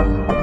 you